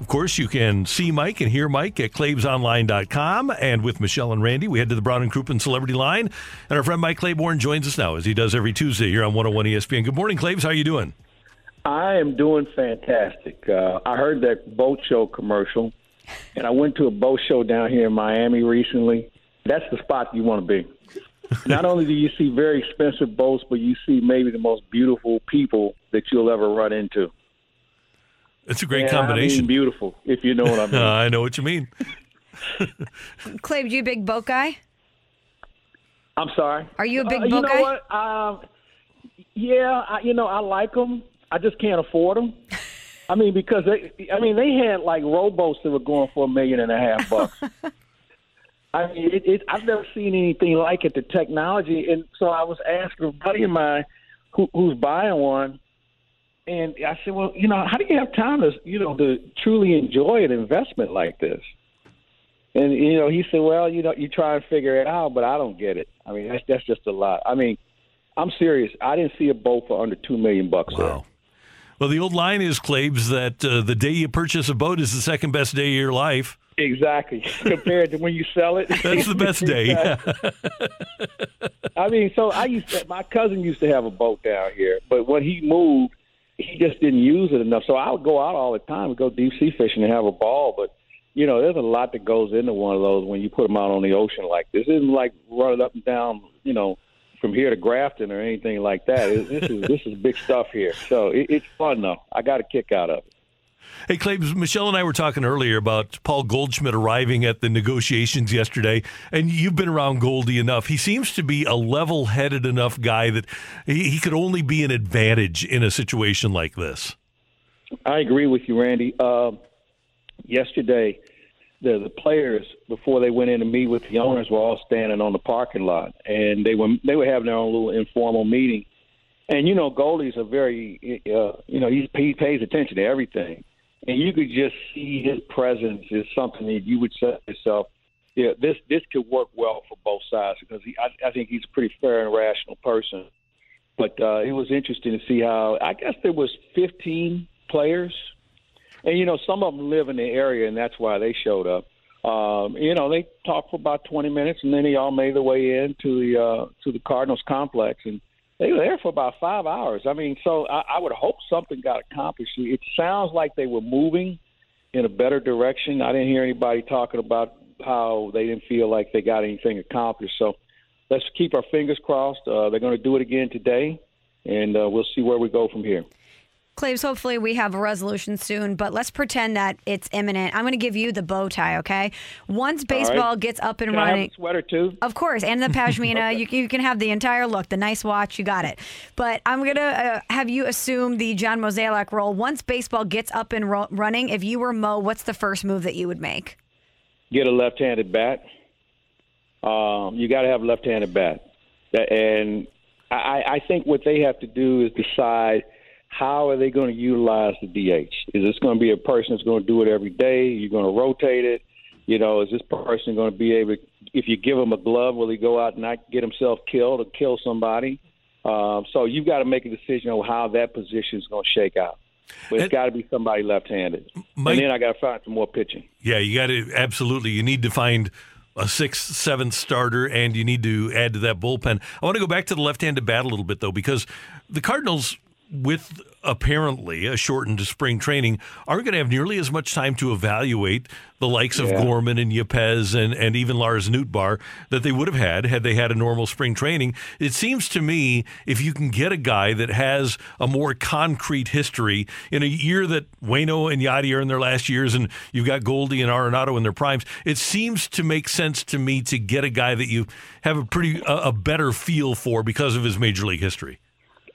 Of course, you can see Mike and hear Mike at ClavesOnline.com. And with Michelle and Randy, we head to the Brown and Crouppen Celebrity Line. And our friend Mike Claiborne joins us now, as he does every Tuesday here on 101 ESPN. Good morning, Claves. How are you doing? I am doing fantastic. Uh, I heard that boat show commercial, and I went to a boat show down here in Miami recently. That's the spot you want to be. Not only do you see very expensive boats, but you see maybe the most beautiful people that you'll ever run into. It's a great And combination. I mean beautiful, if you know what I mean. Uh, I know what you mean. Clave, you a big boat guy? I'm sorry. Are you a big Uh, you boat know guy? what? Um, yeah, I, you know I like them. I just can't afford them. I mean, because they, I mean, they had like rowboats that were going for a million and a half bucks. I mean, it, it, I've never seen anything like it. The technology, and so I was asking a buddy of mine who, who's buying one, and I said, "Well, you know, how do you have time to, you know, to truly enjoy an investment like this?" And you know, he said, "Well, you know, you try and figure it out, but I don't get it. I mean, that's that's just a lot. I mean, I'm serious. I didn't see a boat for under two million bucks. there. Wow. Well, the old line is, Claves, that uh, the day you purchase a boat is the second best day of your life. Exactly. Compared to when you sell it, That's the best day. I mean, so I used to, my cousin used to have a boat down here, but when he moved, he just didn't use it enough. So I would go out all the time and go deep sea fishing and have a ball. But you know, there's a lot that goes into one of those when you put them out on the ocean like this. It isn't like running up and down, you know, from here to Grafton or anything like that. It, this is this is big stuff here. So it, it's fun though. I got a kick out of it. Hey, Claves, Michelle and I were talking earlier about Paul Goldschmidt arriving at the negotiations yesterday, and you've been around Goldie enough. He seems to be a level headed enough guy that he, he could only be an advantage in a situation like this. I agree with you, Randy. Um, yesterday, the the players before they went in to meet with the owners were all standing on the parking lot, and they were they were having their own little informal meeting. And you know, Goldie's a very uh, you know he he pays attention to everything, and you could just see his presence is something that you would say to yourself, yeah, this this could work well for both sides because he I, I think he's a pretty fair and rational person. But uh, it was interesting to see how I guess there was 15 players and you know some of them live in the area, and that's why they showed up. Um, you know, they talked for about 20 minutes, and then they all made their way into the uh, to the Cardinals complex, and they were there for about five hours. I mean, so I, I would hope something got accomplished. It sounds like they were moving in a better direction. I didn't hear anybody talking about how they didn't feel like they got anything accomplished. So let's keep our fingers crossed. Uh, they're going to do it again today, and uh, we'll see where we go from here. Claves, hopefully we have a resolution soon, but let's pretend that it's imminent. I'm going to give you the bow tie, okay? Once baseball gets up and Can running. sweater too? Of course, and the pashmina. you, can- you can have the entire look, the nice watch, you got it. But I'm going to uh, have you assume the John Mozeliak role. Once baseball gets up and ro- running, if you were Mo, what's the first move that you would make? get a left-handed bat. Um, you got to have a left-handed bat, and I, I think what they have to do is decide how are they going to utilize the DH. Is this going to be a person that's going to do it every day? You're going to rotate it. You know, is this person going to be able? If you give him a glove, will he go out and not get himself killed or kill somebody? Um, so you've got to make a decision on how that position is going to shake out. But it's got to be somebody left-handed, Mike- and then I got to find some more pitching. Yeah, you got to absolutely. You need to find a sixth, seventh starter, and you need to add to that bullpen. I want to go back to the left-handed bat a little bit though, because the Cardinals with apparently a shortened spring training, aren't going to have nearly as much time to evaluate the likes of Yeah. Gorman and Yepez and, and even Lars Nootbaar that they would have had had they had a normal spring training. It seems to me if you can get a guy that has a more concrete history in a year that Wayno and Yadi are in their last years and you've got Goldie and Arenado in their primes, it seems to make sense to me to get a guy that you have a pretty a, a better feel for because of his major league history.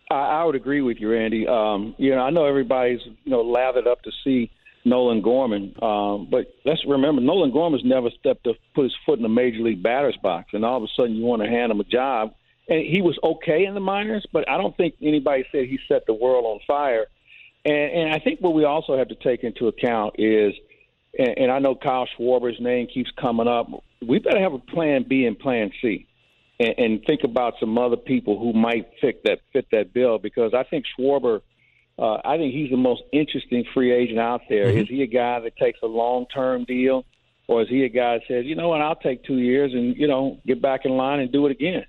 I, I would agree with you, Randy. Um, you know, I know everybody's you know lathered up to see Nolan Gorman, um, but let's remember Nolan Gorman's never stepped to put his foot in the major league batter's box, and all of a sudden you want to hand him a job. And he was okay in the minors, but I don't think anybody said he set the world on fire. And, and I think what we also have to take into account is, and, and I know Kyle Schwarber's name keeps coming up. We better have a plan B and plan C and, and think about some other people who might fit that fit that bill because I think Schwarber, uh, I think he's the most interesting free agent out there. Is he a guy that takes a long term deal, or is he a guy that says, you know what, I'll take two years and you know get back in line and do it again?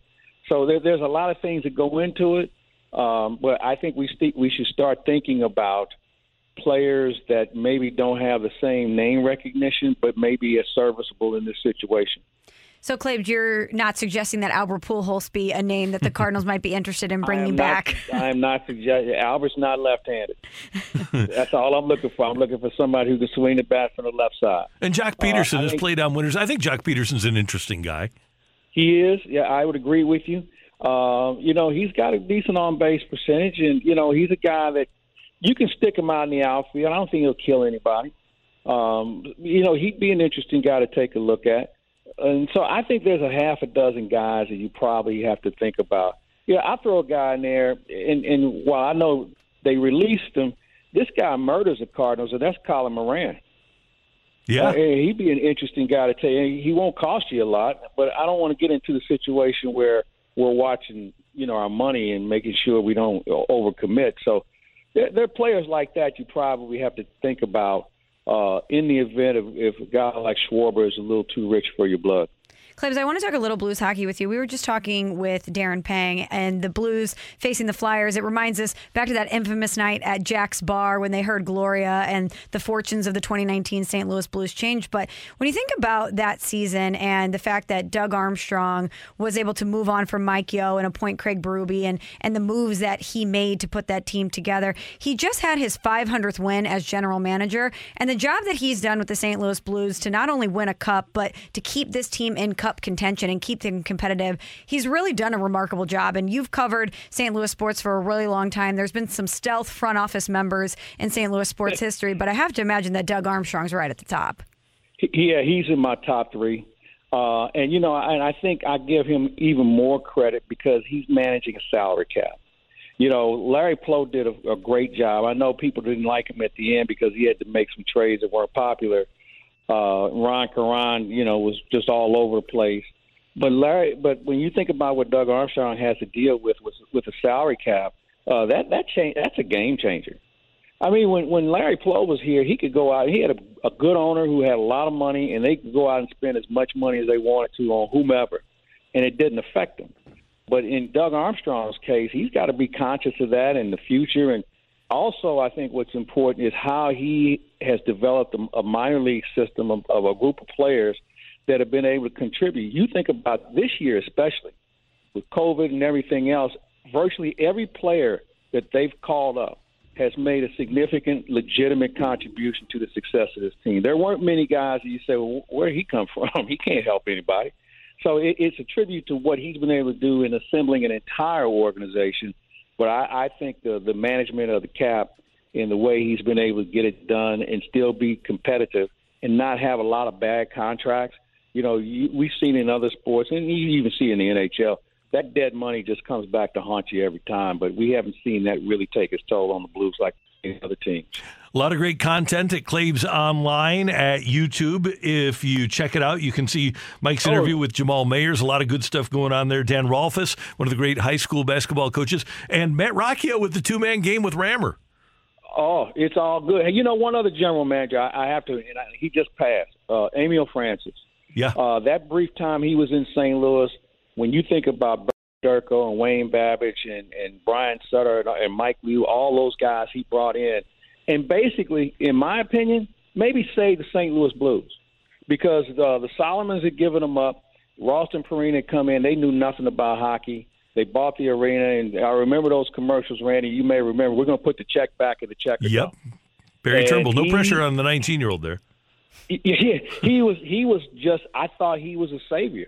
So there, there's a lot of things that go into it, um, but I think we st- we should start thinking about players that maybe don't have the same name recognition, but maybe are serviceable in this situation. So, Clave, you're not suggesting that Albert Pujols be a name that the Cardinals might be interested in bringing am back. Not, I am not suggesting Albert's not left-handed. That's all I'm looking for. I'm looking for somebody who can swing the bat from the left side. And Joc Pederson I has think- played on winners. I think Joc Pederson's an interesting guy. He is. Yeah, I would agree with you. Um, you know, he's got a decent on-base percentage, and you know, he's a guy that you can stick him out in the outfield. I don't think he'll kill anybody. Um, you know, he'd be an interesting guy to take a look at. And so I think there's a half a dozen guys that you probably have to think about. Yeah, I throw a guy in there, and, and while I know they released him, this guy murders the Cardinals, and that's Colin Moran. Yeah. Uh, he'd be an interesting guy to tell you. He won't cost you a lot, but I don't want to get into the situation where we're watching, you know, our money and making sure we don't overcommit. So there, there are players like that you probably have to think about uh, in the event of if a guy like Schwarber is a little too rich for your blood. Claves, I want to talk a little Blues hockey with you. We were just talking with Darren Pang and the Blues facing the Flyers. It reminds us back to that infamous night at Jack's Bar when they heard Gloria and the fortunes of the 2019 St. Louis Blues changed. But when you think about that season and the fact that Doug Armstrong was able to move on from Mike Yeo and appoint Craig Berube and, and the moves that he made to put that team together, he just had his 500th win as general manager. And the job that he's done with the St. Louis Blues to not only win a cup, but to keep this team in cup contention and keep them competitive, he's really done a remarkable job. And you've covered St. Louis sports for a really long time. There's been some stealth front office members in St. Louis sports history, but I have to imagine that Doug Armstrong's right at the top. Yeah, he's in my top three. Uh, and, you know, and I think I give him even more credit because he's managing a salary cap. You know, Larry Pleau did a, a great job. I know people didn't like him at the end because he had to make some trades that weren't popular. Uh, Ron Caron, you know, was just all over the place. But Larry, but when you think about what Doug Armstrong has to deal with with, with a salary cap, uh, that that change that's a game changer. I mean, when when Larry Pleau was here, he could go out. He had a, a good owner who had a lot of money, and they could go out and spend as much money as they wanted to on whomever, and it didn't affect them. But in Doug Armstrong's case, he's got to be conscious of that in the future. And also, I think what's important is how he has developed a, minor league system of, of a group of players that have been able to contribute. You think about this year, especially with COVID and everything else, virtually every player that they've called up has made a significant, legitimate contribution to the success of this team. There weren't many guys that you say, well, where did he come from? he can't help anybody. So it, it's a tribute to what he's been able to do in assembling an entire organization. But I, I think the, the management of the cap and the way he's been able to get it done and still be competitive and not have a lot of bad contracts. You know, you, we've seen in other sports, and you even see in the NHL, that dead money just comes back to haunt you every time. But we haven't seen that really take its toll on the Blues like other teams. A lot of great content at Claves Online at YouTube. If you check it out, you can see Mike's Oh. interview with Jamal Mayers. A lot of good stuff going on there. Dan Rolfus, one of the great high school basketball coaches, and Matt Rocchio with the two man game with Rammer. Oh, it's all good. You know, one other general manager I, I have to, and I, he just passed, uh, Emile Francis. Yeah. Uh, that brief time he was in St. Louis, when you think about Durko and Wayne Babych and, and Brian Sutter and, and Mike Liut, all those guys he brought in, and basically, in my opinion, maybe save the St. Louis Blues because uh, the Salomons had given them up. Ralston Purina had come in; they knew nothing about hockey. They bought the arena, and I remember those commercials, Randy. You may remember. We're going to put the check back in the check. Yep. Perry And Turnbull. No he- pressure on the 19 year old there. Yeah, he was. He was just. I thought he was a savior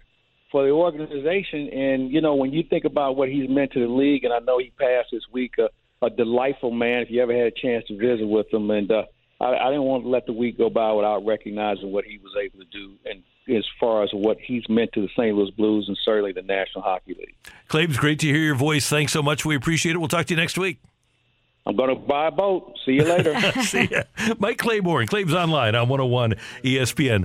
for the organization. And you know, when you think about what he's meant to the league, and I know he passed this week, a, a delightful man. If you ever had a chance to visit with him, and uh, I, I didn't want to let the week go by without recognizing what he was able to do, and as far as what he's meant to the St. Louis Blues and certainly the National Hockey League. Claves, great to hear your voice. Thanks so much. We appreciate it. We'll talk to you next week. I'm going to buy a boat. See you later. See ya. Mike Claiborne, Claves Online on 101 ESPN.